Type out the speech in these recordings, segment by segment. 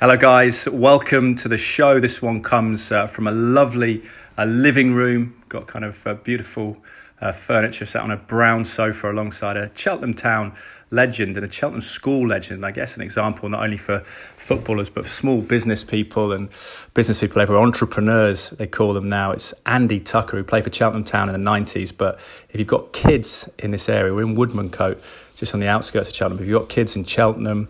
Hello, guys. Welcome to the show. This one comes uh, from a lovely uh, living room. Got kind of uh, beautiful uh, furniture sat on a brown sofa alongside a Cheltenham Town legend and a Cheltenham school legend. I guess an example not only for footballers but for small business people and business people everywhere, entrepreneurs they call them now. It's Andy Tucker who played for Cheltenham Town in the 90s. But if you've got kids in this area, we're in Woodmancote, just on the outskirts of Cheltenham. If you've got kids in Cheltenham,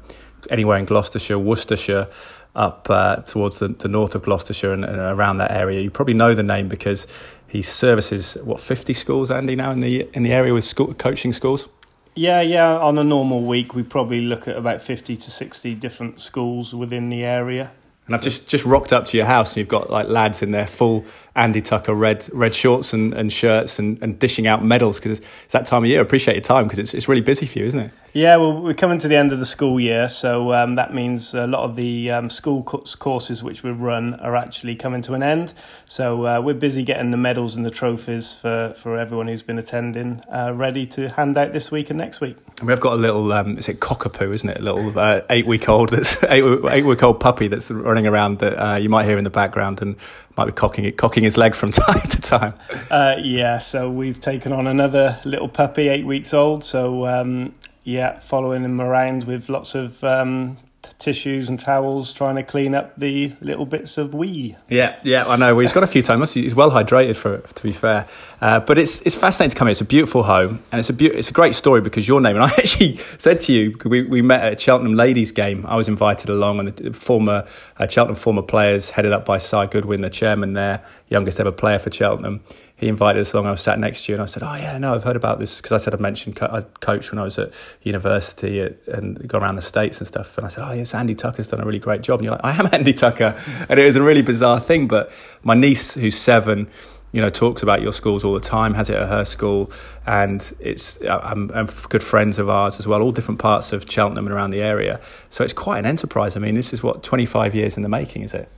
anywhere in Gloucestershire, Worcestershire, up uh, towards the, the, north of Gloucestershire and, and, around that area. You probably know the name because he services what fifty schools, Andy, now in the in the area with school, coaching schools. Yeah, yeah. On a normal week, we probably look at about fifty to sixty different schools within the area. And I've just, just rocked up to your house and you've got like lads in their full Andy Tucker red red shorts and, and shirts and, and dishing out medals because it's, it's, that time of year. I appreciate your time because it's, it's really busy for you, isn't it? Yeah, well, we're coming to the end of the school year, so um, that means a lot of the um, school courses which we run are actually coming to an end. So uh, we're busy getting the medals and the trophies for, for everyone who's been attending uh, ready to hand out this week and next week. And we've got a little, um, is it cockapoo, isn't it? A little uh, eight week old that's eight, eight week old puppy that's running around that uh, you might hear in the background and might be cocking it, cocking his leg from time to time. Uh, yeah, so we've taken on another little puppy, eight weeks old. So um, yeah, following him around with lots of um, tissues and towels trying to clean up the little bits of wee. Yeah, yeah, I know. Well, he's got a few times. He's well hydrated for to be fair. Uh, but it's it's fascinating to come here. It's a beautiful home, and it's a be- it's a great story because your name. And I actually said to you, we we met at Cheltenham ladies game. I was invited along, and the former uh, Cheltenham former players headed up by Si Goodwin, the chairman there, youngest ever player for Cheltenham he invited us along. I was sat next to you, and I said, "Oh yeah, no, I've heard about this because I said I mentioned co- I coached when I was at university at, and gone around the states and stuff." And I said, "Oh yes, Andy Tucker's done a really great job." And you're like, "I am Andy Tucker," and it was a really bizarre thing. But my niece, who's seven, you know, talks about your schools all the time, has it at her school, and it's I'm, I'm, good friends of ours as well, all different parts of Cheltenham and around the area. So it's quite an enterprise. I mean, this is what 25 years in the making, is it?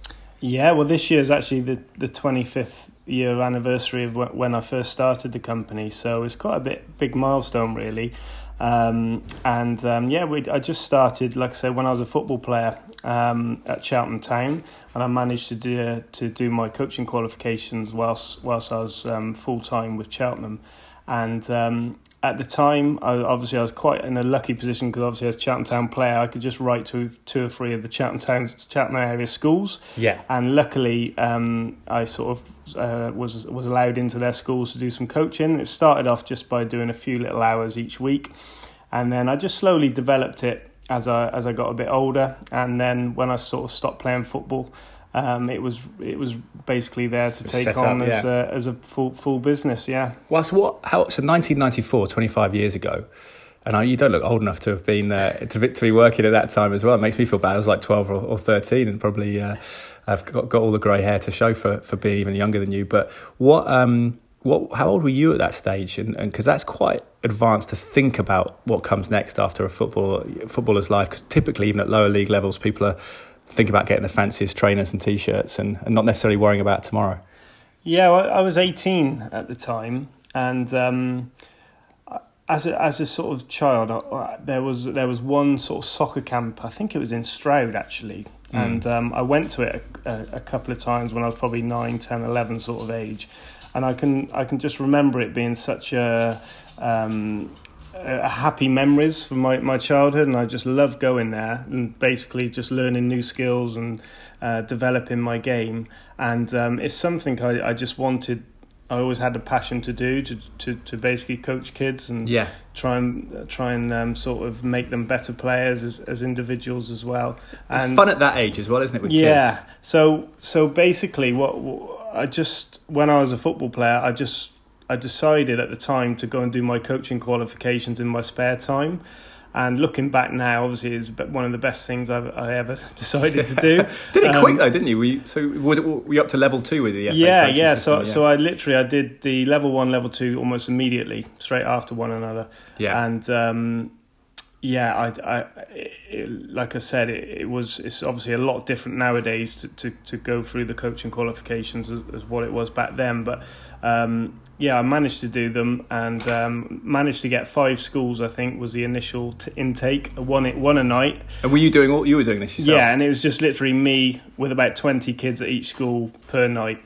Yeah, well, this year is actually the the 25th year anniversary of when I first started the company, so it's quite a bit big milestone really. Um, and um, yeah, we, I just started, like I said, when I was a football player um, at Cheltenham Town, and I managed to do to do my coaching qualifications whilst whilst I was um, full time with Cheltenham, and um, at the time, I, obviously, I was quite in a lucky position because obviously, as a Cheltenham Town player, I could just write to two or three of the Cheltenham Town, Cheltenham area schools. Yeah. And luckily, um, I sort of uh, was was allowed into their schools to do some coaching. It started off just by doing a few little hours each week, and then I just slowly developed it as I as I got a bit older. And then when I sort of stopped playing football, um, it was it was basically there to take on up, as yeah. a, as a full full business. Yeah. Well, so what? How? So 1994, 25 years ago, and I, you don't look old enough to have been uh, to, be, to be working at that time as well. It makes me feel bad. I was like 12 or, or 13, and probably uh, I've got, got all the grey hair to show for for being even younger than you. But what? Um, what? How old were you at that stage? And because that's quite advanced to think about what comes next after a football footballer's life. Because typically, even at lower league levels, people are think about getting the fanciest trainers and t-shirts and, and not necessarily worrying about tomorrow? Yeah, well, I was 18 at the time, and um, as a, as a sort of child, there was there was one sort of soccer camp. I think it was in Stroud actually, mm. and um, I went to it a, a, couple of times when I was probably 9, 10, 11 sort of age, and I can I can just remember it being such a um, uh, happy memories from my, my childhood, and I just love going there and basically just learning new skills and uh, developing my game. And um, it's something I, I just wanted. I always had a passion to do to, to, to basically coach kids and yeah. try and try and um, sort of make them better players as, as individuals as well. It's and, fun at that age as well, isn't it? With yeah. Kids? So so basically, what, what I just when I was a football player, I just I decided at the time to go and do my coaching qualifications in my spare time. And looking back now, obviously, it's one of the best things I've, I ever decided to do. did it um, quick though, didn't you? Were you so were, were you up to level two with the FA yeah, yeah. So, yeah. so I literally I did the level one, level two almost immediately, straight after one another. Yeah. And um, Yeah, I, I it, like I said, it, it, was. It's obviously a lot different nowadays to, to, to go through the coaching qualifications as, as what it was back then. But um, yeah, I managed to do them and um, managed to get five schools. I think was the initial t- intake. One it one a night. And were you doing all you were doing this yourself? Yeah, and it was just literally me with about twenty kids at each school per night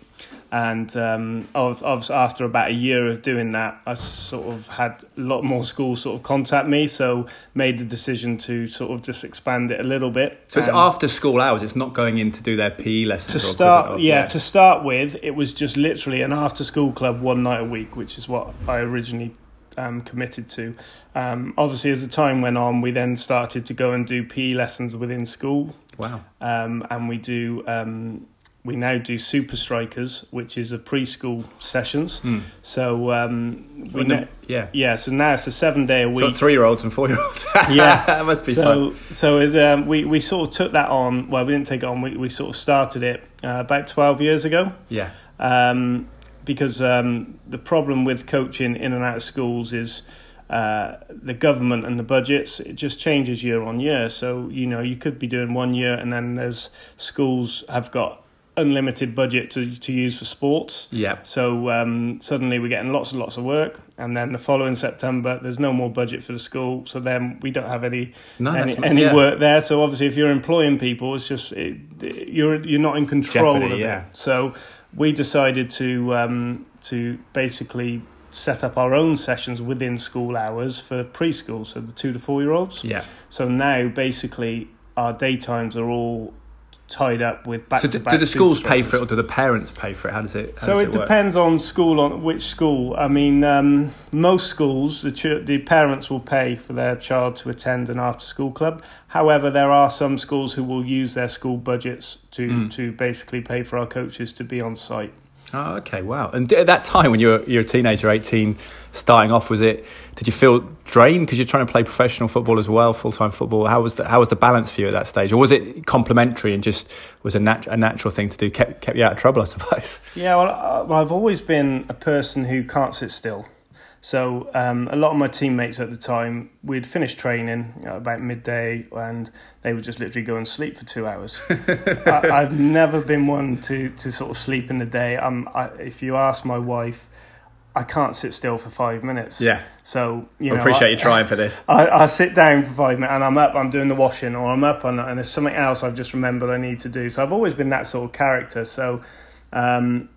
and um, after about a year of doing that, I sort of had a lot more schools sort of contact me, so made the decision to sort of just expand it a little bit. So it's after school hours; it's not going in to do their PE lessons. To start, yeah, yeah, to start with, it was just literally an after-school club one night a week, which is what I originally um, committed to. Um, obviously, as the time went on, we then started to go and do PE lessons within school. Wow! Um, and we do um, we now do Super Strikers, which is a preschool sessions. Mm. So um, we the, yeah yeah. So now it's a seven day a week. So three year olds and four year olds. yeah, that must be so, fun. So as, um, we we sort of took that on. Well, we didn't take it on. We we sort of started it uh, about twelve years ago. Yeah. Um, because um, the problem with coaching in and out of schools is. Uh, the government and the budgets it just changes year on year so you know you could be doing one year and then there's schools have got unlimited budget to, to use for sports. Yeah. So um, suddenly we're getting lots and lots of work, and then the following September there's no more budget for the school, so then we don't have any no, any, not, any yeah. work there. So obviously, if you're employing people, it's just it, you're you're not in control Jeopardy, of yeah. it. So we decided to um, to basically set up our own sessions within school hours for preschool, so the two to four year olds. Yeah. So now basically our daytimes are all tied up with back. So do, do the schools pay for it, or do the parents pay for it? How does it? How so does it, it depends on school on which school. I mean, um, most schools the ch- the parents will pay for their child to attend an after school club. However, there are some schools who will use their school budgets to mm. to basically pay for our coaches to be on site. Oh, okay, wow. And at that time, when you were you're a teenager, eighteen, starting off, was it? Did you feel drained because you're trying to play professional football as well, full time football? How was the how was the balance for you at that stage, or was it complementary and just was a, nat- a natural thing to do? Kept kept you out of trouble, I suppose. Yeah, well, I've always been a person who can't sit still. So um, a lot of my teammates at the time, we'd finish training about midday, and they would just literally go and sleep for two hours. I, have never been one to, to sort of sleep in the day. Um, I, if you ask my wife, I can't sit still for five minutes. Yeah. So you know, I appreciate I, you trying for this. I, I sit down for five minutes and I'm up. I'm doing the washing, or I'm up and, and there's something else I've just remembered I need to do. So I've always been that sort of character. So um,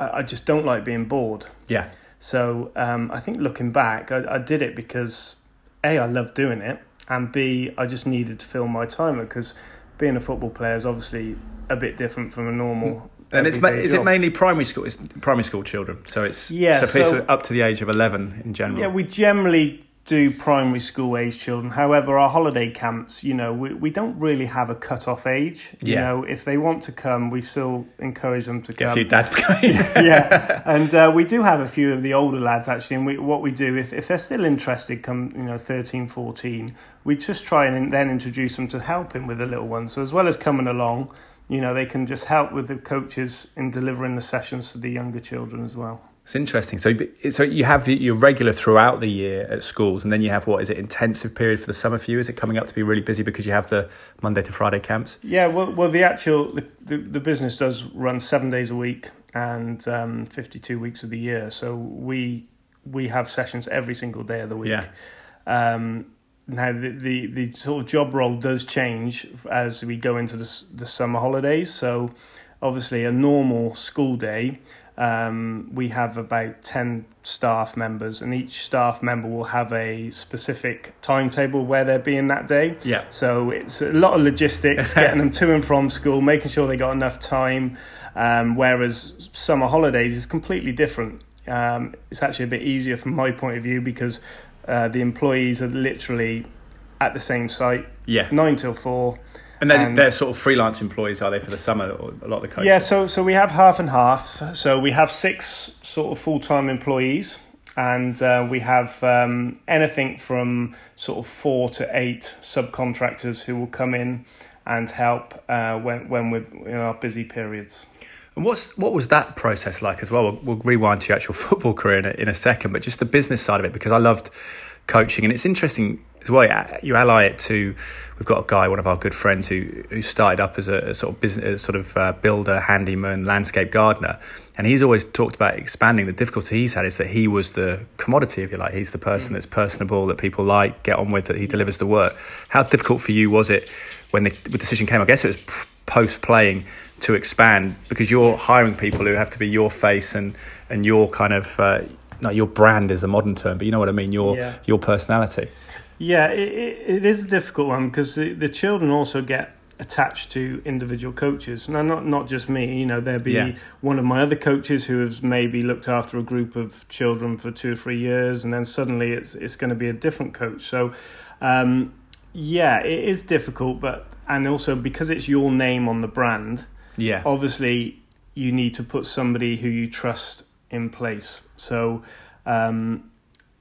I, I just don't like being bored. Yeah. So um, I think looking back, I, I, did it because a I loved doing it, and b I just needed to fill my time because being a football player is obviously a bit different from a normal. And it's is it mainly primary school? It's primary school children, so it's yeah, so, so up to the age of eleven in general. Yeah, we generally do primary school age children. However, our holiday camps, you know, we, we don't really have a cut off age. Yeah. You know, if they want to come, we still encourage them to Get come. a few dads yeah, and uh, we do have a few of the older lads actually. And we, what we do, if, if they're still interested, come you know 13, 14, we just try and then introduce them to helping with the little ones. So as well as coming along, you know, they can just help with the coaches in delivering the sessions to the younger children as well. It's interesting. So, so you have the, your regular throughout the year at schools, and then you have what is it intensive period for the summer for you? Is it coming up to be really busy because you have the Monday to Friday camps? Yeah, well, well, the actual the, the, the business does run seven days a week and um, fifty two weeks of the year. So we we have sessions every single day of the week. Yeah. Um, now the, the the sort of job role does change as we go into the the summer holidays. So obviously, a normal school day um, we have about 10 staff members, and each staff member will have a specific timetable where they're being that day. Yeah. So it's a lot of logistics, getting them to and from school, making sure they got enough time. Um, whereas summer holidays is completely different. Um, it's actually a bit easier from my point of view because uh, the employees are literally at the same site, yeah, nine till four. And they're, and they're sort of freelance employees, are they, for the summer? Or a lot of the coaches. Yeah, so so we have half and half. So we have six sort of full time employees, and uh, we have um, anything from sort of four to eight subcontractors who will come in and help uh, when when we're in our busy periods. And what's what was that process like as well? We'll, we'll rewind to your actual football career in a, in a second, but just the business side of it because I loved coaching, and it's interesting as well. You ally it to. We've got a guy, one of our good friends, who who started up as a, a sort of business, sort of uh, builder, handyman, landscape gardener, and he's always talked about expanding. The difficulty he's had is that he was the commodity, if you like. He's the person mm. that's personable, that people like, get on with, that he delivers the work. How difficult for you was it when the, the decision came? I guess it was post playing to expand because you're hiring people who have to be your face and and your kind of uh, not your brand is the modern term, but you know what I mean. Your yeah. your personality. Yeah, it, it is a difficult one because the, the children also get attached to individual coaches. Now, not not just me. You know, there be yeah. one of my other coaches who has maybe looked after a group of children for two or three years, and then suddenly it's it's going to be a different coach. So, um, yeah, it is difficult, but and also because it's your name on the brand. Yeah, obviously you need to put somebody who you trust in place. So. Um,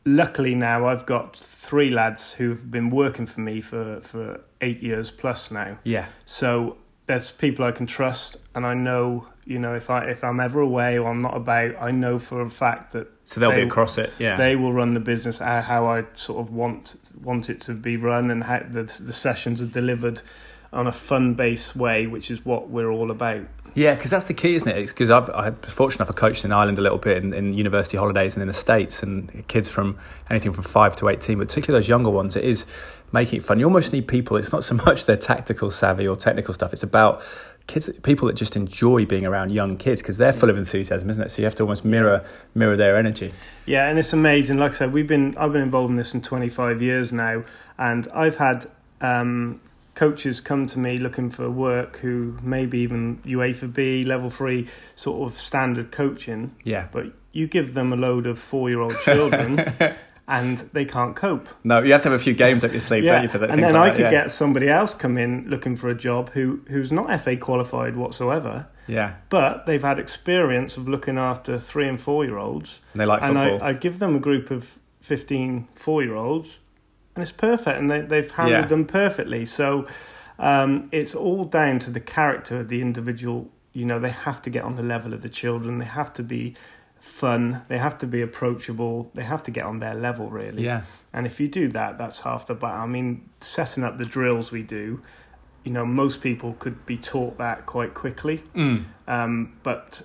luckily now I've got three lads who've been working for me for, for eight years plus now. Yeah. So there's people I can trust, and I know you know if I if I'm ever away or I'm not about, I know for a fact that so they'll they, be across it. Yeah. They will run the business uh, how I sort of want want it to be run, and how the the sessions are delivered on a fun based way, which is what we're all about. Yeah, because that's the key, isn't it? Because I've I fortunate enough I coached in Ireland a little bit in, in, university holidays and in the States, and kids from anything from five to eighteen, particularly those younger ones, it is making it fun. You almost need people. It's not so much their tactical savvy or technical stuff. It's about kids, people that just enjoy being around young kids because they're full of enthusiasm, isn't it? So you have to almost mirror mirror their energy. Yeah, and it's amazing. Like I said, we've been I've been involved in this in twenty five years now, and I've had. Um, coaches come to me looking for work who maybe even UEFA B level three sort of standard coaching. Yeah. But you give them a load of four year old children and they can't cope. No, you have to have a few games up your sleeve, yeah. don't you, for that? And then like I could yeah. get somebody else come in looking for a job who who's not FA qualified whatsoever. Yeah. But they've had experience of looking after three and four year olds. And they like football. And I, I give them a group of 15 four year olds and it's perfect, and they, they've handled yeah. them perfectly. So um, it's all down to the character of the individual. You know, they have to get on the level of the children. They have to be fun. They have to be approachable. They have to get on their level, really. Yeah. And if you do that, that's half the battle. I mean, setting up the drills we do, you know, most people could be taught that quite quickly. Mm. Um, but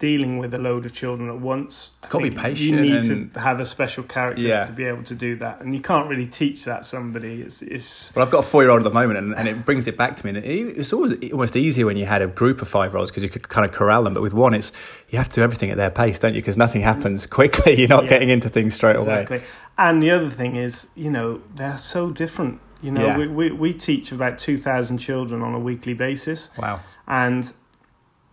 dealing with a load of children at once. Got to be patient. You need and, to have a special character yeah. to be able to do that, and you can't really teach that somebody. It's, it's well, I've got a four-year-old at the moment, and, and it brings it back to me. And it, it's always almost easier when you had a group of five-year-olds because you could kind of corral them. But with one, it's you have to do everything at their pace, don't you? Because nothing happens quickly. You're not yeah. getting into things straight exactly. away. And the other thing is, you know, they're so different. You know, yeah. we, we we teach about two thousand children on a weekly basis. Wow. And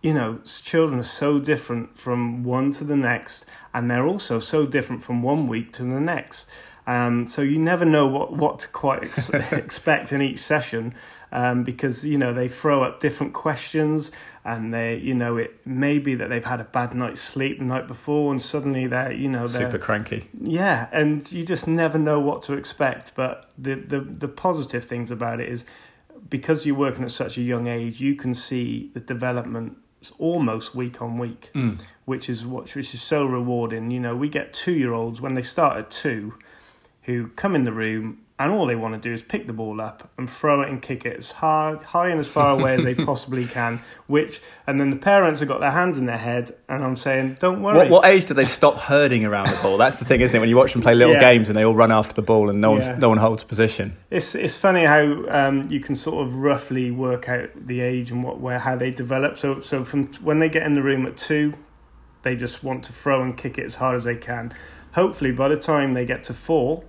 you know, children are so different from one to the next, and they're also so different from one week to the next. Um, so you never know what, what to quite ex- expect in each session um, because you know they throw up different questions and they you know it may be that they've had a bad night's sleep the night before and suddenly they're you know they're, super cranky yeah and you just never know what to expect but the, the the positive things about it is because you're working at such a young age you can see the development almost week on week, mm. which is what which is so rewarding. You know, we get two year olds when they start at two, who come in the room and all they want to do is pick the ball up and throw it and kick it as hard, high and as far away as they possibly can. Which, and then the parents have got their hands in their head, and I'm saying, don't worry. What, what age do they stop herding around the ball? That's the thing, isn't it? When you watch them play little yeah. games and they all run after the ball and no one's, no one holds position. It's it's funny how um, you can sort of roughly work out the age and what where how they develop. So so from when they get in the room at two, they just want to throw and kick it as hard as they can. Hopefully, by the time they get to four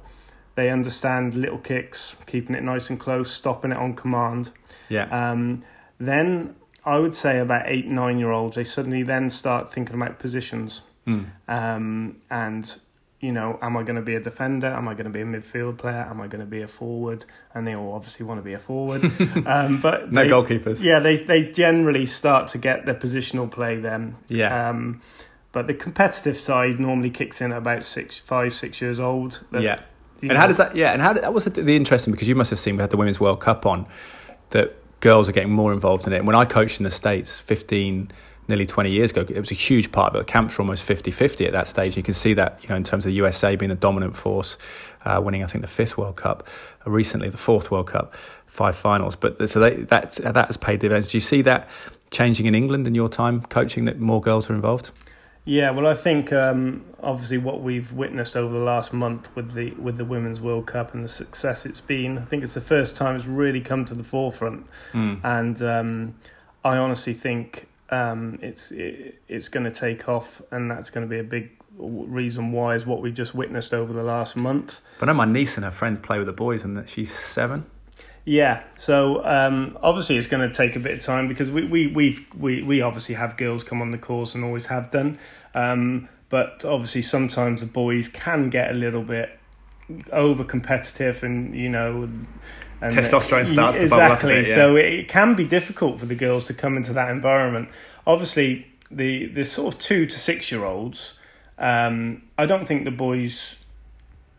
they understand little kicks, keeping it nice and close, stopping it on command. Yeah. Um, then I would say about eight, nine year olds, they suddenly then start thinking about positions. Mm. Um, and, you know, am I going to be a defender? Am I going to be a midfield player? Am I going to be a forward? And they all obviously want to be a forward. um, but no they, goalkeepers. Yeah, they, they generally start to get their positional play then. Yeah. Um, but the competitive side normally kicks in at about six, five, six years old. Yeah and how does that? Yeah, and how that was the interesting because you must have seen we had the Women's World Cup on that girls are getting more involved in it. When I coached in the states 15 nearly 20 years ago, it was a huge part of it. The camps were almost 50 50 at that stage. You can see that, you know, in terms of the USA being the dominant force, uh, winning, I think, the fifth World Cup, uh, recently the fourth World Cup, five finals. But so they, that, that has paid dividends. Do you see that changing in England in your time coaching that more girls are involved? Yeah, well, I think um, obviously what we've witnessed over the last month with the with the Women's World Cup and the success it's been, I think it's the first time it's really come to the forefront, mm. and um, I honestly think um, it's it, it's going to take off, and that's going to be a big reason why is what we've just witnessed over the last month. But I know my niece and her friends play with the boys, and that she's seven. Yeah, so um, obviously it's going to take a bit of time because we we we we we obviously have girls come on the course and always have done, um, but obviously sometimes the boys can get a little bit over competitive and you know. And Testosterone starts exactly. to bubble up a bit, yeah. So it can be difficult for the girls to come into that environment. Obviously, the the sort of two to six year olds, um, I don't think the boys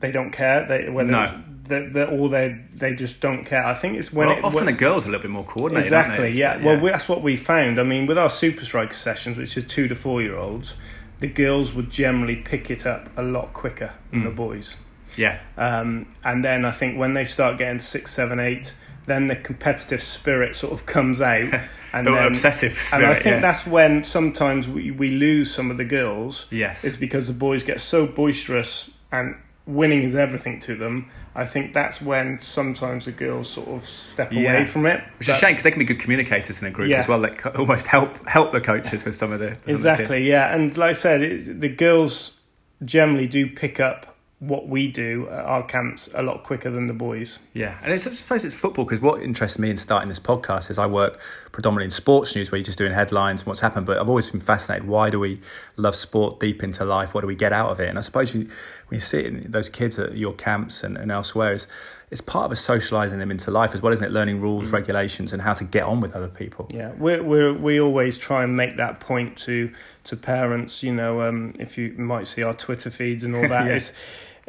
they don't care. They whether no. they, they, or they they just don't care. I think it's when well, it, often when, the girls are a little bit more coordinated. Exactly. yeah. yeah. Well, that's what we found. I mean, with our super striker sessions, which are two to four year olds, the girls would generally pick it up a lot quicker than Mm. the boys. Yeah. Um, and then I think when they start getting six, seven, eight, then the competitive spirit sort of comes out. And The then, obsessive spirit. and I think yeah. that's when sometimes we, we lose some of the girls. yes. It's because the boys get so boisterous and winning is everything to them. I think that's when sometimes the girls sort of step Yeah. away from it. Which is a shame because they can be good communicators in a group Yeah. as well. That co- almost help help the coaches with some of the the Exactly, yeah. And like I said, it, the girls generally do pick up what we do at our camps a lot quicker than the boys. Yeah, and it's, I suppose it's football because what interests me in starting this podcast is I work predominantly in sports news where you're just doing headlines and what's happened. But I've always been fascinated. Why do we love sport deep into life? What do we get out of it? And I suppose you, when you see it in those kids at your camps and, and elsewhere, is it's part of us socialising them into life as well, isn't it? Learning rules, regulations, and how to get on with other people. Yeah, we we we always try and make that point to to parents. You know, um, if you might see our Twitter feeds and all that.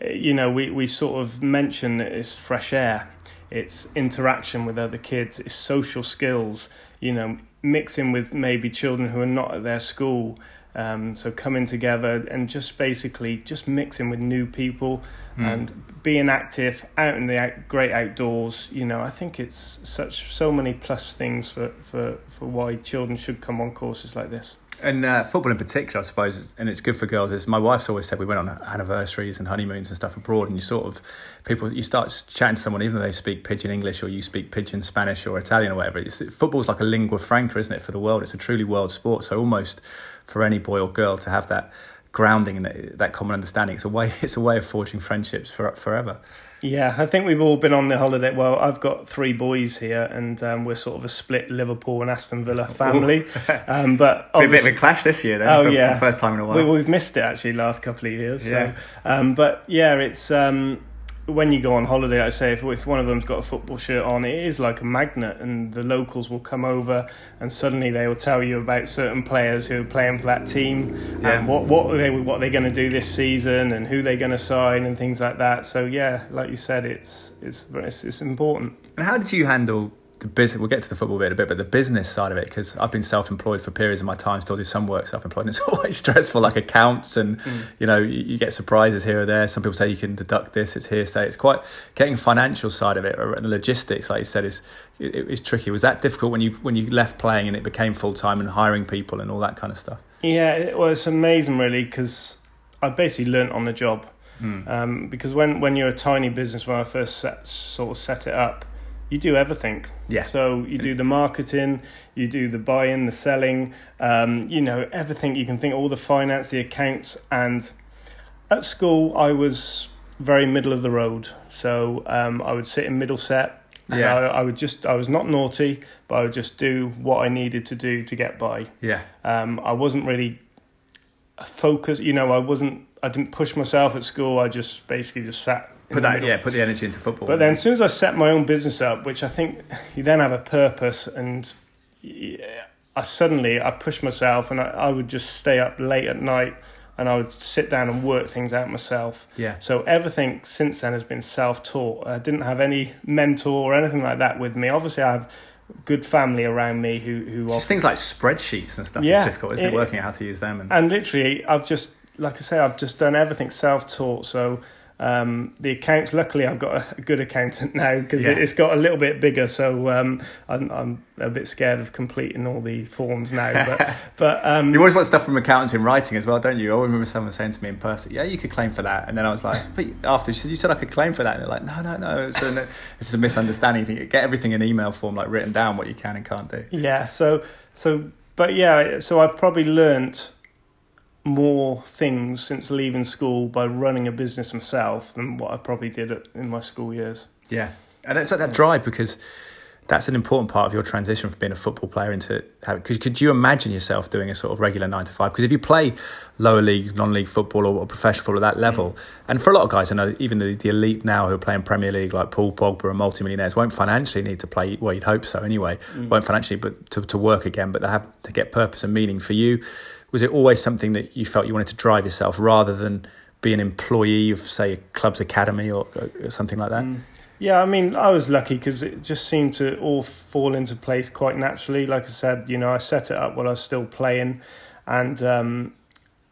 You know we we sort of mention that it's fresh air, it's interaction with other kids, it's social skills. You know, mixing with maybe children who are not at their school. Um, so coming together and just basically just mixing with new people Mm. and being active out in the out, great outdoors. You know, I think it's such so many plus things for, for, for why children should come on courses like this. And uh, football in particular, I suppose, and it's good for girls. Is my wife's always said we went on anniversaries and honeymoons and stuff abroad, and you sort of people you start chatting to someone, even though they speak pidgin English or you speak pidgin Spanish or Italian or whatever. It's, football's like a lingua franca, isn't it, for the world? It's a truly world sport. So almost for any boy or girl to have that grounding and that, that common understanding, it's a way. It's a way of forging friendships for forever. Yeah, I think we've all been on the holiday. Well, I've got three boys here, and um, we're sort of a split Liverpool and Aston Villa family. um, but a bit of obviously- a clash this year, then. Oh, for, yeah. for the first time in a while. We, we've missed it actually last couple of years. Yeah. So, um, but yeah, it's um, when you go on holiday. I say if, if one of them's got a football shirt on, it is like a magnet, and the locals will come over, and suddenly they will tell you about certain players who are playing for that team, Yeah. and what what are they what they're going to do this season, and who they're going to sign, and things like that. So yeah, like you said, it's it's it's, it's important. And how did you handle the business? We'll get to the football bit in a bit, but the business side of it, because I've been self-employed for periods of my time, still do some work self-employed, and it's always stressful, like accounts, and you know, you, you get surprises here or there. Some people say you can deduct this; it's hearsay. It's quite getting financial side of it, or the logistics, like you said, is it, it's tricky. Was that difficult when you when you left playing and it became full time and hiring people and all that kind of stuff? Yeah, it, well, it's amazing, really, because I basically learnt on the job. Hmm. Um, because when, when you're a tiny business, when I first set, sort of set it up, you do everything. Yeah. So you do the marketing, you do the buying, the selling, um, you know, everything you can think, all the finance, the accounts. And at school, I was very middle of the road. So um, I would sit in middle set. Yeah. I, I would just, I was not naughty, but I would just do what I needed to do to get by. Yeah, Um, I wasn't really focused. You know, I wasn't. I didn't push myself at school. I just basically just sat. Put that yeah, put the energy into football. But then, as soon as I set my own business up, which I think you then have a purpose, and I suddenly I pushed myself, and I, I would just stay up late at night, and I would sit down and work things out myself. yeah, So everything since then has been self-taught. I didn't have any mentor or anything like that with me. Obviously, I have good family around me who who just things like spreadsheets and stuff Yeah, is difficult, isn't it? it- Working out how to use them and, and literally I've just like I say I've just done everything self taught. So um, the accounts, luckily, I've got a, good accountant now because Yeah. it, it's got a little bit bigger. So um, I'm, I'm a bit scared of completing all the forms now. But but um, You always want stuff from accountants in writing as well, don't you? I always remember someone saying to me in person, "Yeah, you could claim for that," and then I was like, "But after she said you said I could claim for that," and they're like, "No, no, no, it's, a, it's just a misunderstanding. You think get everything in email form, like written down what you can and can't do." Yeah. So so but yeah. So I've probably learnt more things since leaving school by running a business myself than what I probably did at, in my school years. Yeah, and it's like that drive because that's an important part of your transition from being a football player into having. Could, could you imagine yourself doing a sort of regular nine to five? Because if you play lower league, non-league football or, or professional football at that level, mm. and for a lot of guys, I know even the, the elite now who are playing Premier League, like Paul Pogba and multimillionaires, won't financially need to play. Well, you'd hope so anyway. Mm. Won't financially, but to, to work again, but they have to get purpose and meaning for you. Was it always something that you felt you wanted to drive yourself rather than be an employee of, say, a club's academy or, or something like that? Yeah, I mean, I was lucky because it just seemed to all fall into place quite naturally. Like I said, you know, I set it up while I was still playing, and um,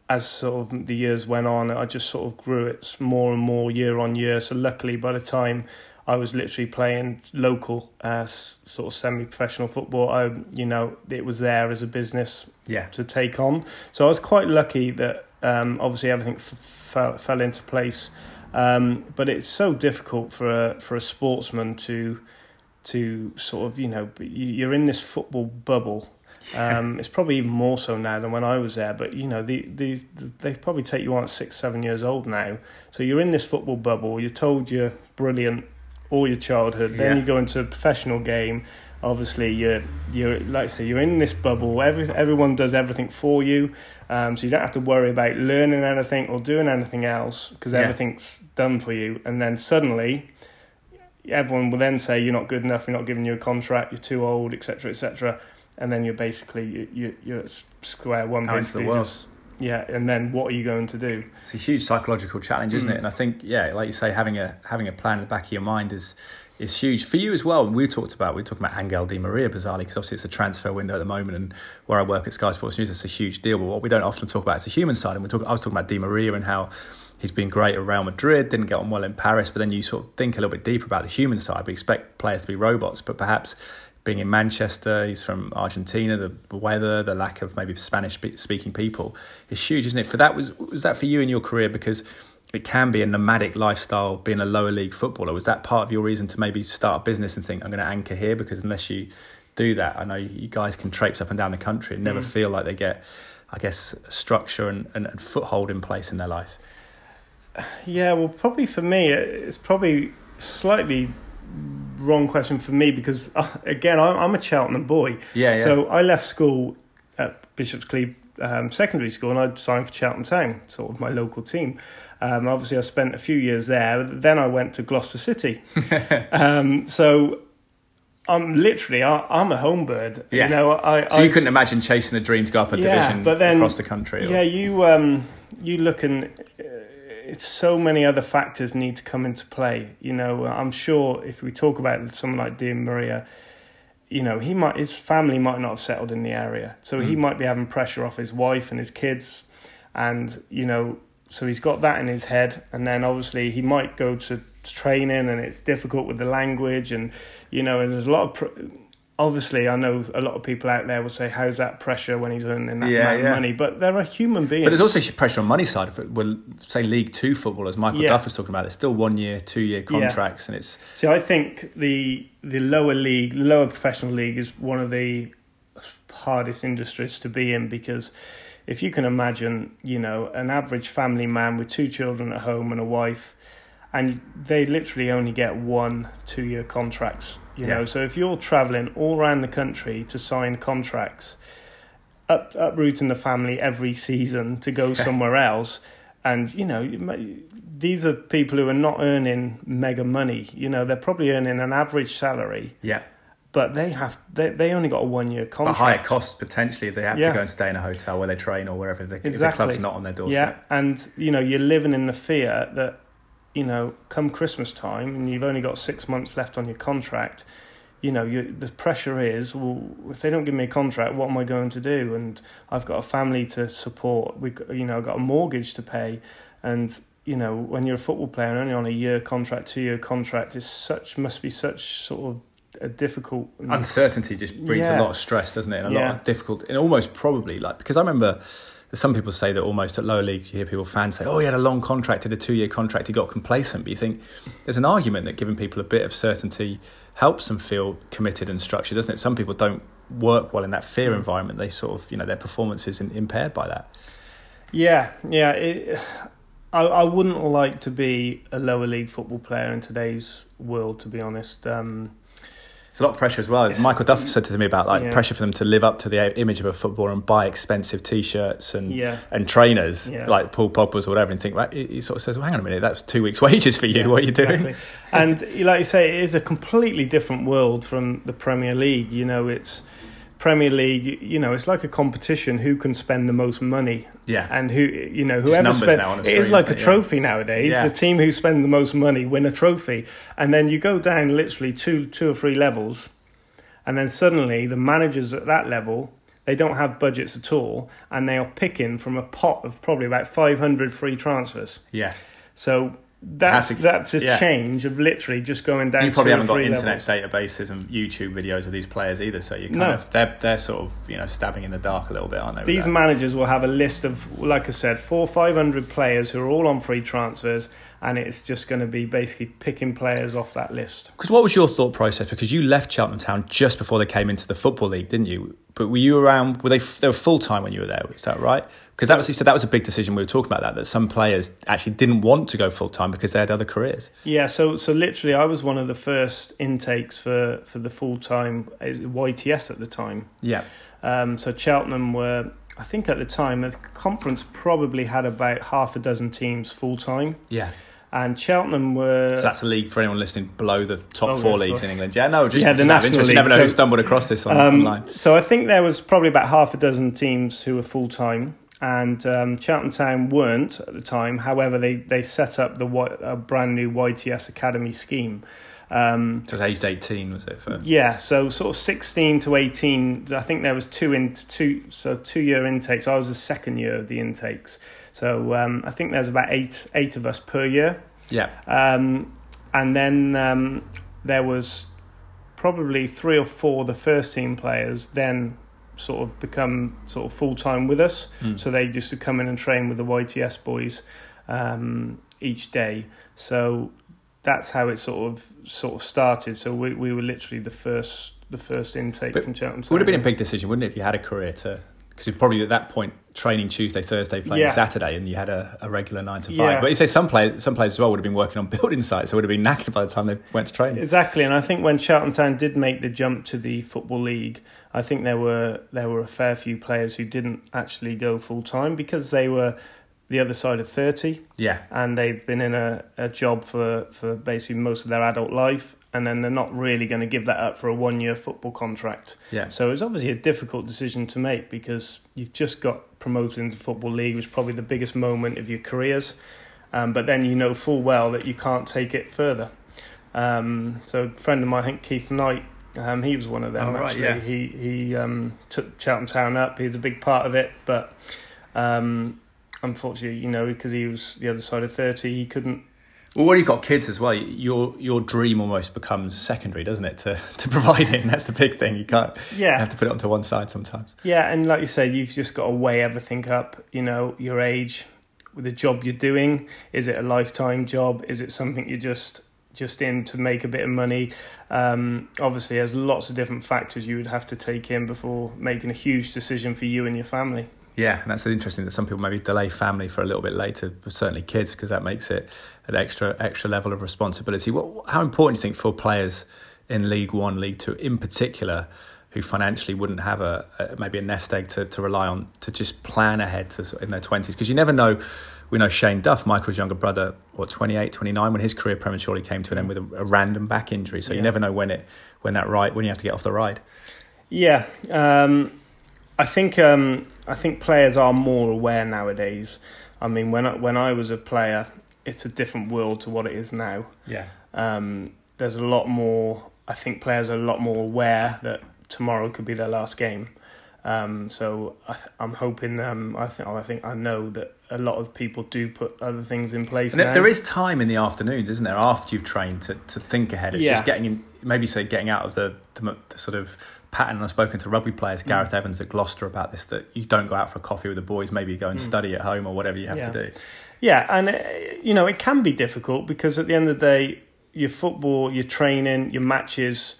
as sort of the years went on, I just sort of grew it more and more year on year. So luckily, by the time I was literally playing local, uh, sort of semi-professional football, I, you know, it was there as a business Yeah. to take on. So I was quite lucky that um, obviously everything f- fell fell into place. Um, but it's so difficult for a for a sportsman to to sort of you know you- you're in this football bubble. Um, it's probably even more so now than when I was there. But you know the, the they probably take you on at six seven years old now. So you're in this football bubble. You're told you're brilliant all your childhood. Then Yeah. you go into a professional game. Obviously, you're you're like I say, you're in this bubble. Every everyone does everything for you, um, so you don't have to worry about learning anything or doing anything else because Yeah. everything's done for you. And then suddenly, everyone will then say you're not good enough. You're not giving you a contract. You're too old, etc., etc. And then you're basically you, you you're at square one. Out into the world. just- yeah, and then what are you going to do? It's a huge psychological challenge, isn't Mm. it? And I think, yeah, like you say, having a having a plan in the back of your mind is is huge for you as well. And we talked about we were talking about Angel Di Maria bizarrely because obviously it's a transfer window at the moment, and where I work at Sky Sports News, it's a huge deal. But what we don't often talk about is the human side. And we talk, I was talking about Di Maria and how. He's been great at Real Madrid, didn't get on well in Paris, but then you sort of think a little bit deeper about the human side. We expect players to be robots, but perhaps being in Manchester, he's from Argentina, the weather, the lack of maybe Spanish-speaking people is huge, isn't it? For that was was that for you in your career because it can be a nomadic lifestyle being a lower league footballer. Was that part of your reason to maybe start a business and think I'm going to anchor here because unless you do that, I know you guys can traipse up and down the country and never mm. feel like they get, I guess, structure and, and, and foothold in place in their life. Yeah, well, probably for me, it's probably slightly wrong question for me because uh, again, I'm, I'm a Cheltenham boy. Yeah, yeah. So I left school at Bishop's Cleeve um, Secondary School and I signed for Cheltenham Town, sort of my local team. Um, obviously, I spent a few years there. Then I went to Gloucester City. um, so I'm literally I, I'm a home bird. Yeah. You know, I, so I, you couldn't imagine chasing the dream to go up a Yeah, division but then- across the country. or- Yeah, you um, you look and uh, it's so many other factors need to come into play. You know, I'm sure if we talk about someone like Di Maria, you know, he might his family might not have settled in the area, so he Mm. might be having pressure off his wife and his kids, and you know, so he's got that in his head, and then obviously he might go to training, and it's difficult with the language, and you know, and there's a lot of. Pr- Obviously, I know a lot of people out there will say, "How's that pressure when he's earning that Yeah, amount yeah. of money?" But they're a human being. But there's also pressure on money side of it. Well, say League Two footballers, Michael Yeah. Duff was talking about. It's still one year, two year contracts, and it's See, I think the the lower league, lower professional league, is one of the hardest industries to be in because if you can imagine, you know, an average family man with two children at home and a wife, and they literally only get one two year contracts. You Yeah. know, so if you're traveling all around the country to sign contracts, up uprooting the family every season to go somewhere else, and you know, these are people who are not earning mega money. You know, they're probably earning an average salary, yeah, but they have they they only got a one year a contract. higher cost potentially if they have to go and stay in a hotel where they train or wherever. If the, if the club's not on their doorstep. Yeah, and you know, you're living in the fear that you know, come Christmas time, and you've only got six months left on your contract. you know, you, the pressure is, well, if they don't give me a contract, what am I going to do? And I've got a family to support. We, you know, I've got a mortgage to pay, and you know, when you're a football player and only on a year contract, two year contract, is such must be such sort of a difficult uncertainty. Just brings Yeah. a lot of stress, doesn't it? And a lot of difficult, and almost probably like because I remember. Some people say that almost at lower leagues, you hear people fans say, "Oh, he had a long contract, did a two-year contract, he got complacent." But you think there's an argument that giving people a bit of certainty helps them feel committed and structured, doesn't it? Some people don't work well in that fear Mm. environment. They sort of, you know, their performance is impaired by that. Yeah, yeah. It, I I wouldn't like to be a lower league football player in today's world, to be honest. Um, It's a lot of pressure as well. It's- Michael Duff said to me about like Yeah. pressure for them to live up to the image of a footballer and buy expensive T-shirts and yeah, and trainers Yeah. like Paul Pogba's or whatever, and think right. He sort of says, well, "Hang on a minute, that's two weeks' wages for you. What are you doing?" exactly. and like you say, it is a completely different world from the Premier League. You know, it's Premier League. You know, it's like a competition. Who can spend the most money, Yeah, and who you know whoever numbers spend, now on a it screen, is like a it? Yeah. trophy nowadays. Yeah. The team who spend the most money win a trophy, and then you go down literally two two or three levels, and then suddenly the managers at that level. They don't have budgets at all, and they are picking from a pot of probably about 500 free transfers. yeah. So that's to- that's a yeah. change of literally just going down. You probably haven't got internet levels. databases and YouTube videos of these players either, so you kind No. of they're they're sort of you know stabbing in the dark a little bit, aren't they? These managers will have a list of, like I said, four five hundred players who are all on free transfers, and it's just going to be basically picking players off that list. Because what was your thought process? Because you left Cheltenham Town just before they came into the football league, didn't you? But were you around? Were they? They were full time when you were there. Is that right? Because that was said that was a big decision. We were talking about that. That some players actually didn't want to go full time because they had other careers. Yeah, so so literally, I was one of the first intakes for for the full time YTS at the time. Yeah. Um, so Cheltenham were, I think at the time, the conference probably had about half a dozen teams full time, Yeah. and Cheltenham were. So that's a league for anyone listening below the top Oh, four leagues sorry. in England. Yeah. No, just, Yeah, the National interest. You never know League. who stumbled across this on, Um, online. So I think there was probably about half a dozen teams who were full time, and um, Cheltenham Town weren't at the time. However, they they set up the a brand new YTS academy scheme. Um, So it was aged eighteen, was it? For yeah, so sort of sixteen to eighteen. I think there was two in two so two year intakes. I was the second year of the intakes. So um, I think there's about eight eight of us per year. yeah. Um, and then um, there was probably three or four of the first team players then sort of become sort of full time with us. Mm. So they used to come in and train with the YTS boys um, each day. So that's how it sort of sort of started. So we we were literally the first the first intake But from Cheltenham. It would have been a big decision, wouldn't it, if you had a career to? Because you're probably at that point training Tuesday, Thursday, playing Yeah. Saturday, and you had a, a regular nine to five. Yeah. But you say some players, some players as well would have been working on building sites, so would have been knackered by the time they went to training. Exactly, and I think when Cheltenham Town did make the jump to the football league, I think there were there were a fair few players who didn't actually go full time because they were the other side of thirty Yeah, and they've been in a, a job for, for basically most of their adult life and then they're not really going to give that up for a one year football contract. yeah. So it's obviously a difficult decision to make because you've just got promoted into the football league, which is probably the biggest moment of your careers. Um, but then you know full well that you can't take it further. Um, so a friend of mine, I think Keith Knight, um, he was one of them. Oh, right, actually, yeah. he he um, took Cheltenham Town up. He was a big part of it, but um, unfortunately, you know, because he was the other side of thirty, he couldn't Well, when you've got kids as well, your your dream almost becomes secondary, doesn't it? To to provide it, and that's the big thing. You can't. Yeah, You have to put it onto one side sometimes. Yeah, and like you said, you've just got to weigh everything up. You know, your age, with the job you're doing. Is it a lifetime job? Is it something you're just just in to make a bit of money? Um, obviously, there's lots of different factors you would have to take in before making a huge decision for you and your family. Yeah, and that's interesting that some people maybe delay family for a little bit later, certainly kids, because that makes it an extra extra level of responsibility. What, how important do you think for players in League One, League Two, in particular, who financially wouldn't have a, a maybe a nest egg to, to rely on to just plan ahead to, in their twenties? Because you never know. We know Shane Duff, Michael's younger brother, what 28, 29, when his career prematurely came to an end with a, a random back injury. So you never know when it when that right when you have to get off the ride. Yeah, um, I think um, I think players are more aware nowadays. I mean, when I, when I was a player, it's a different world to what it is now. Yeah. Um, there's a lot more I think players are a lot more aware that tomorrow could be their last game. Um, so I, I'm hoping. Um, I think. I think I know that a lot of people do put other things in place. And now. there is time in the afternoons, isn't there, after you've trained to, to think ahead. It's Yeah. just getting in, maybe say getting out of the, the, the sort of pattern. I've spoken to rugby Mm. players, Gareth Evans at Gloucester, about this that you don't go out for a coffee with the boys, maybe you go and Mm. study at home or whatever you have Yeah. to do. Yeah, and uh, you know it can be difficult because at the end of the day, your football, your training, your matches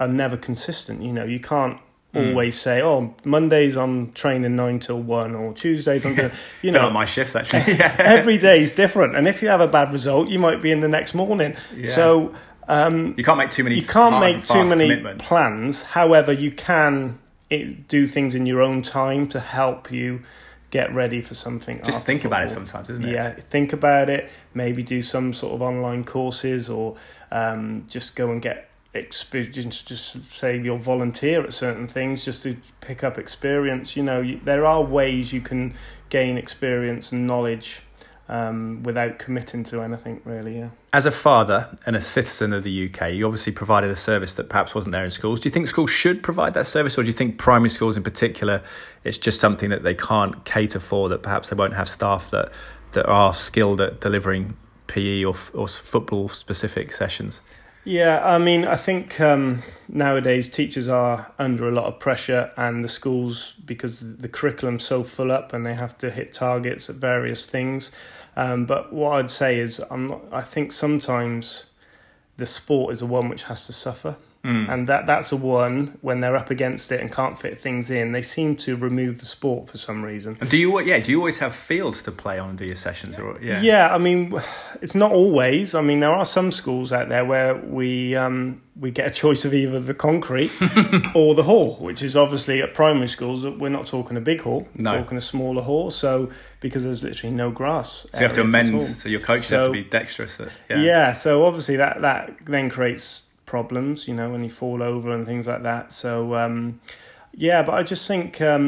are never consistent. You know, you can't Mm. Always say, "Oh, Mondays I'm training nine till one," or Tuesdays I'm going. to You know, my shifts, actually. every day is different, and if you have a bad result, you might be in the next morning. Yeah. So um, You can't make too many you can't make too many plans. However, you can it, do things in your own time to help you get ready for something. Just think about it sometimes, isn't it? Yeah, think about it. Maybe do some sort of online courses, or um, just go and get experience. Just say you'll volunteer at certain things, just to pick up experience. You know, you, there are ways you can gain experience and knowledge um, without committing to anything. Really, yeah. As a father and a citizen of the UK, you obviously provided a service that perhaps wasn't there in schools. Do you think schools should provide that service, or do you think primary schools in particular, it's just something that they can't cater for, that perhaps they won't have staff that, that are skilled at delivering PE or, or football specific sessions? Yeah, I mean, I think um, nowadays teachers are under a lot of pressure, and the schools because the curriculum's so full up, and they have to hit targets at various things. Um, but what I'd say is, I'm not, I think sometimes the sport is the one which has to suffer, Mm. and that that's a one when they're up against it and can't fit things in. They seem to remove the sport for some reason. Do you, yeah, do you always have fields to play on? Do your sessions, or yeah, Yeah, I mean, it's not always. I mean, there are some schools out there where we um, we get a choice of either the concrete or the hall, which is obviously at primary schools. We're not talking a big hall, we're No. talking a smaller hall. So because there's literally no grass, So you have to amend. So your coaches have to be dexterous. At, Yeah. yeah. so obviously that that then creates problems, you know, when you fall over and things like that. So um, yeah, but I just think um,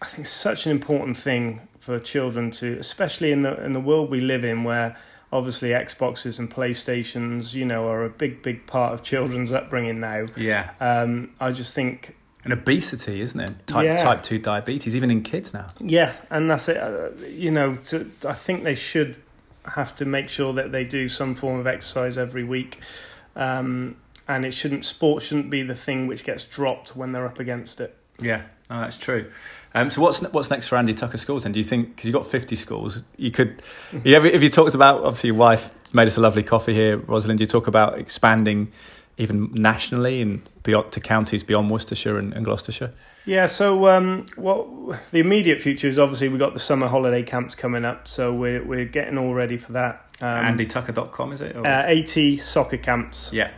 I think it's such an important thing for children to, especially in the in the world we live in, where obviously Xboxes and PlayStations, you know, are a big big part of children's upbringing now. yeah. Um, I just think And obesity, isn't it? Type Yeah. type two diabetes, even in kids now. Yeah, and that's it. Uh, you know, to, I think they should have to make sure that they do some form of exercise every week, um, and it shouldn't. Sport shouldn't be the thing which gets dropped when they're up against it. Yeah, no, that's true. Um, so what's what's next for Andy Tucker schools? And do you think because you've got fifty schools, you could, you ever, if you talked about obviously your wife made us a lovely coffee here, Rosalind. You talk about expanding even nationally and beyond to counties beyond Worcestershire and, and Gloucestershire. Yeah. So, um, what the immediate future is obviously we've got the summer holiday camps coming up, so we're we're getting all ready for that. Um, AndyTucker.com is it? Or- uh, AT soccer camps. yeah.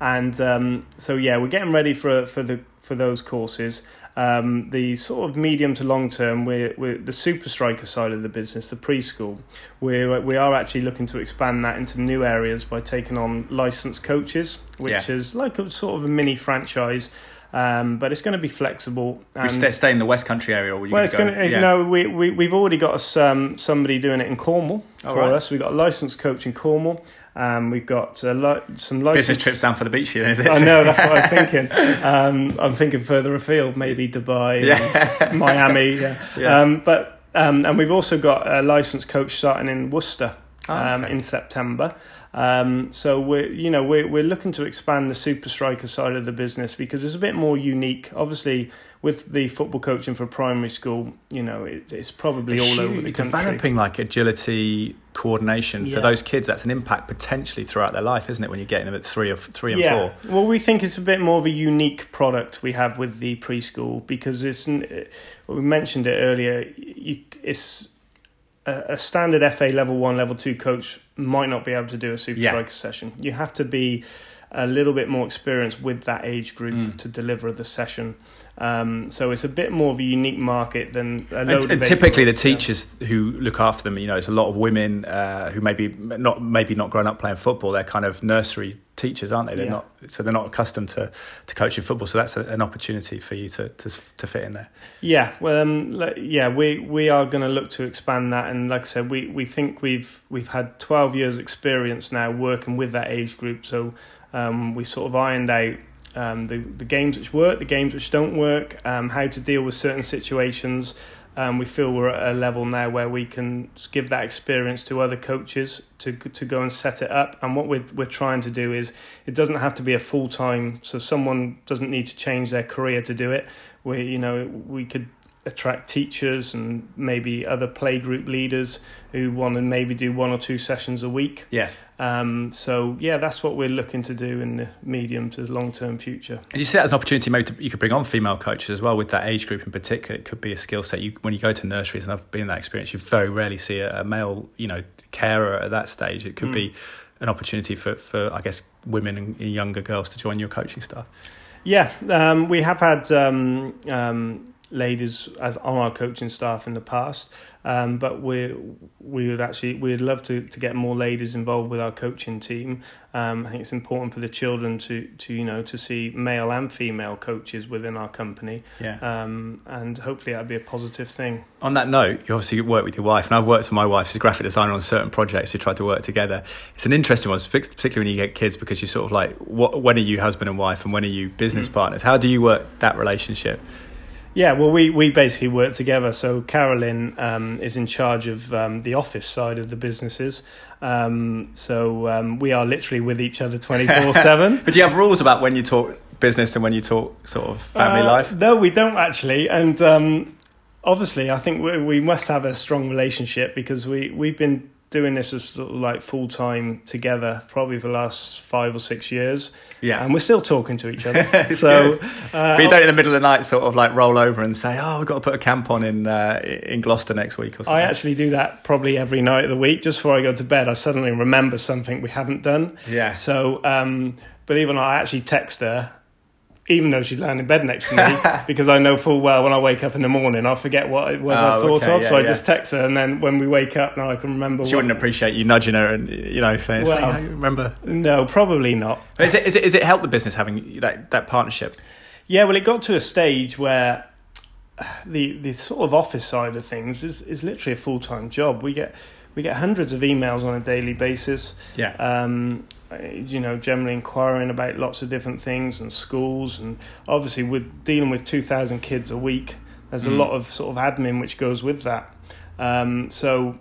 And um, so yeah, we're getting ready for for the for those courses. Um, the sort of medium to long term, we're, we're the super striker side of the business, the preschool. We're we are actually looking to expand that into new areas by taking on licensed coaches, which Yeah. is like a sort of a mini franchise. Um, but it's going to be flexible. we and- stay, stay in the West Country area, or you well, it's going to, yeah. no, we, we, we've already got us, um, somebody doing it in Cornwall for right. us. We've got a licensed coach in Cornwall. Um, we've got li- some licensed... Business trips down for the beach here, is it? I know, that's what I was thinking. Um, I'm thinking further afield, maybe Dubai, Yeah. Miami. Yeah. Yeah. Um, but um, and we've also got a licensed coach starting in Worcester Oh, um, okay. in September. Um, so we're you know we're we're looking to expand the super striker side of the business because it's a bit more unique. Obviously, with the football coaching for primary school, you know it, it's probably It's all over the country. Developing like agility, coordination for Yeah. those kids, that's an impact potentially throughout their life, isn't it? When you're getting them at three or three and yeah. four. Well, we think it's a bit more of a unique product we have with the preschool because it's we mentioned it earlier. You, it's a, a standard FA level one, level two coach might not be able to do a super Yeah. striker session. You have to be a little bit more experienced with that age group Mm. to deliver the session. Um, so it's a bit more of a unique market than a load And, and typically, the groups, yeah. teachers who look after them, you know, it's a lot of women uh, who maybe not maybe not grown up playing football. They're kind of nursery teachers, aren't they? They're Yeah. not so they're not accustomed to, to coaching football. So that's a, an opportunity for you to, to to fit in there. Yeah, well, um, yeah, we we are going to look to expand that, and like I said, we, we think we've we've had twelve years experience now working with that age group, so Um, we sort of ironed out um, the the games which work, the games which don't work, um, how to deal with certain situations. Um, we feel we're at a level now where we can give that experience to other coaches to to go and set it up. And what we're we're trying to do is it doesn't have to be a full time. So someone doesn't need to change their career to do it. We you know we could attract teachers and maybe other play group leaders who want to maybe do one or two sessions a week. Yeah. Um, so yeah, that's what we're looking to do in the medium to long term future. And you see that as an opportunity, maybe to, you could bring on female coaches as well with that age group in particular. It could be a skill set. You when you go to nurseries, and I've been in that experience, you very rarely see a, a male, you know, carer at that stage. It could mm. be an opportunity for, for I guess women and younger girls to join your coaching staff. Yeah, um, we have had um, ladies on our coaching staff in the past. Um, but we we would actually we'd love to, to get more ladies involved with our coaching team. Um, I think it's important for the children to, to you know to see male and female coaches within our company. Yeah. Um, and hopefully that'd be a positive thing. On that note, you obviously work with your wife, and I've worked with my wife. She's a graphic designer on certain projects. We try to work together. It's an interesting one, particularly when you get kids, because you're sort of like, what, when are you husband and wife, and when are you business mm. partners? How do you work that relationship? Yeah, well, we, we basically work together. So Carolyn um, is in charge of um, the office side of the businesses. Um, so um, we are literally with each other 24 7. But do you have rules about when you talk business and when you talk sort of family uh, life? No, we don't actually. And um, obviously, I think we, we must have a strong relationship because we, we've been doing this as sort of like full time together, probably for the last five or six years. Yeah, and we're still talking to each other. so, uh, but you don't in the middle of the night sort of like roll over and say, "Oh, we've got to put a camp on in uh, in Gloucester next week" or something. I actually do that probably every night of the week. Just before I go to bed, I suddenly remember something we haven't done. Yeah. So, um, believe it or not, I actually text her even though she's lying in bed next to me, because I know full well when I wake up in the morning, I'll forget what it was oh, I thought okay, of. Yeah, so I yeah. just text her, and then when we wake up, now I can remember. She what... wouldn't appreciate you nudging her and you know saying, well, saying, "Remember?" No, probably not. Is it, is it is it helped the business having that that partnership? Yeah, well, it got to a stage where the the sort of office side of things is is literally a full time job. We get we get hundreds of emails on a daily basis. Yeah. Um, you know, generally inquiring about lots of different things and schools, and obviously we're dealing with two thousand kids a week. There's mm. a lot of sort of admin which goes with that. Um, so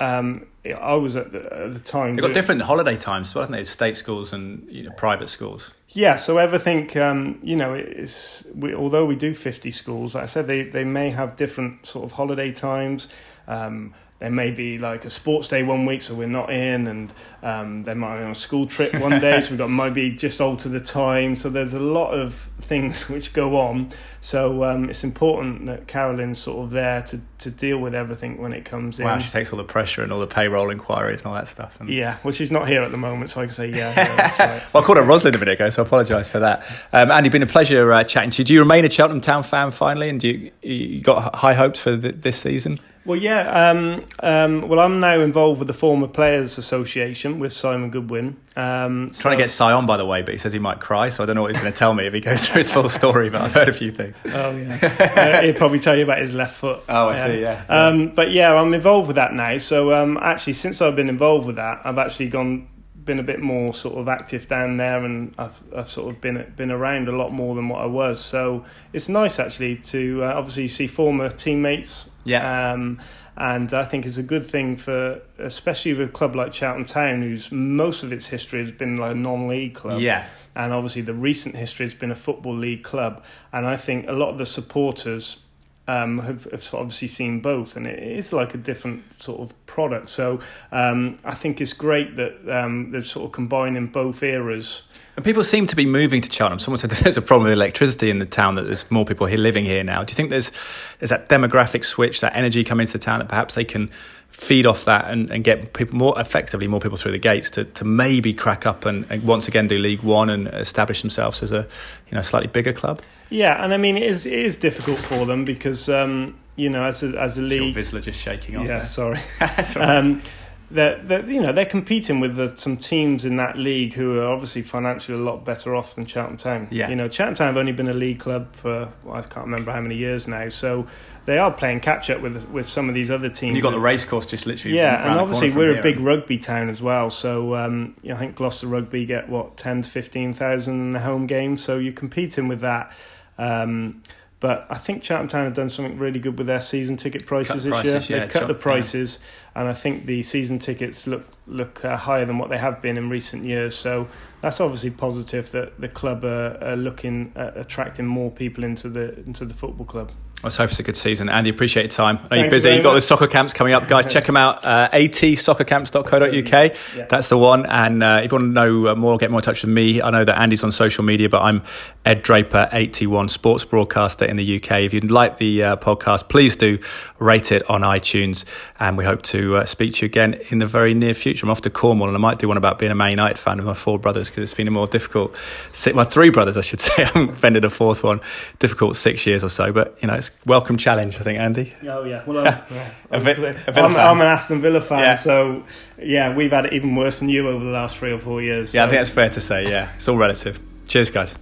um, I was at the, at the time. They've got different holiday times, wasn't they? State schools and you know, private schools. Yeah, so everything, um, you know, it's we, although we do fifty schools, like I said, they they may have different sort of holiday times. Um, there may be like a sports day one week, so we're not in, and um, there might be on a school trip one day, so we've got might be just alter the time. So there's a lot of things which go on. So um, it's important that Carolyn's sort of there to, to deal with everything when it comes in. Wow, she takes all the pressure and all the payroll inquiries and all that stuff. And... Yeah, well, she's not here at the moment, so I can say yeah. yeah right. well, I called her Rosalind a minute ago, so I apologise for that. Um, Andy, been a pleasure uh, chatting to you. Do you remain a Cheltenham Town fan finally, and do you, you got high hopes for this season? Well, yeah. Um, um, well, I'm now involved with the Former Players Association with Simon Goodwin. Um, so... Trying to get Si on, by the way, but he says he might cry, so I don't know what he's going to tell me if he goes through his full story. But I've heard a few things. Oh yeah, uh, he'll probably tell you about his left foot. Oh, I see. Yeah. Um, but yeah, I'm involved with that now. So um, actually, since I've been involved with that, I've actually gone been a bit more sort of active down there, and I've I've sort of been been around a lot more than what I was. So it's nice actually to uh, obviously see former teammates. Yeah. Um, and I think it's a good thing for, especially with a club like Cheltenham Town, whose most of its history has been like a non-league club. Yeah. And obviously, the recent history has been a football league club, and I think a lot of the supporters um, have, have, obviously seen both, and it is like a different sort of product. So um, I think it's great that um, they're sort of combining both eras and people seem to be moving to Cheltenham. Someone said there's a problem with electricity in the town, that there's more people here living here now. Do you think there's, there's that demographic switch, that energy coming into the town that perhaps they can feed off that and, and get people more effectively, more people through the gates to, to maybe crack up and, and once again do League One and establish themselves as a you know slightly bigger club? Yeah, and I mean it is, it is difficult for them because um, you know as a, as a league, Vizsla just shaking off. Yeah, there. sorry. um, they're, they're, you know they're competing with the, some teams in that league who are obviously financially a lot better off than Cheltenham Town. Yeah. You know, Cheltenham Town have only been a league club for well, I can't remember how many years now, so they are playing catch up with with some of these other teams. And you've got the racecourse just literally. yeah, and obviously we're a big rugby town as well. So um, you know, I think Gloucester Rugby get what ten to fifteen thousand in the home game, so you're competing with that. Um, but I think Cheltenham Town have done something really good with their season ticket prices this prices, year. yeah, They've cut the yeah. prices, and I think the season tickets look look uh, higher than what they have been in recent years. So that's obviously positive that the club are, are looking at attracting more people into the into the football club. Let's hope it's a good season. Andy, appreciate your time. I know you're you busy. You've got much. those soccer camps coming up, guys. Check them out. Uh, atsoccercamps.co.uk. Yeah. That's the one. And uh, if you want to know uh, more, get more in touch with me. I know that Andy's on social media, but I'm Ed Draper, 81 sports broadcaster in the UK. If you'd like the uh, podcast, please do rate it on iTunes. And we hope to uh, speak to you again in the very near future. I'm off to Cornwall and I might do one about being a Man United fan with my four brothers because it's been a more difficult, si- my three brothers, I should say. I haven't offended a fourth one. Difficult six years or so, but you know, it's welcome challenge, I think, Andy. Oh yeah, well, I'm, yeah, A obviously. a I'm. I'm an Aston Villa fan, Yeah. so yeah, we've had it even worse than you over the last three or four years. Yeah, I think that's fair to say. Yeah, it's all relative. Cheers, guys.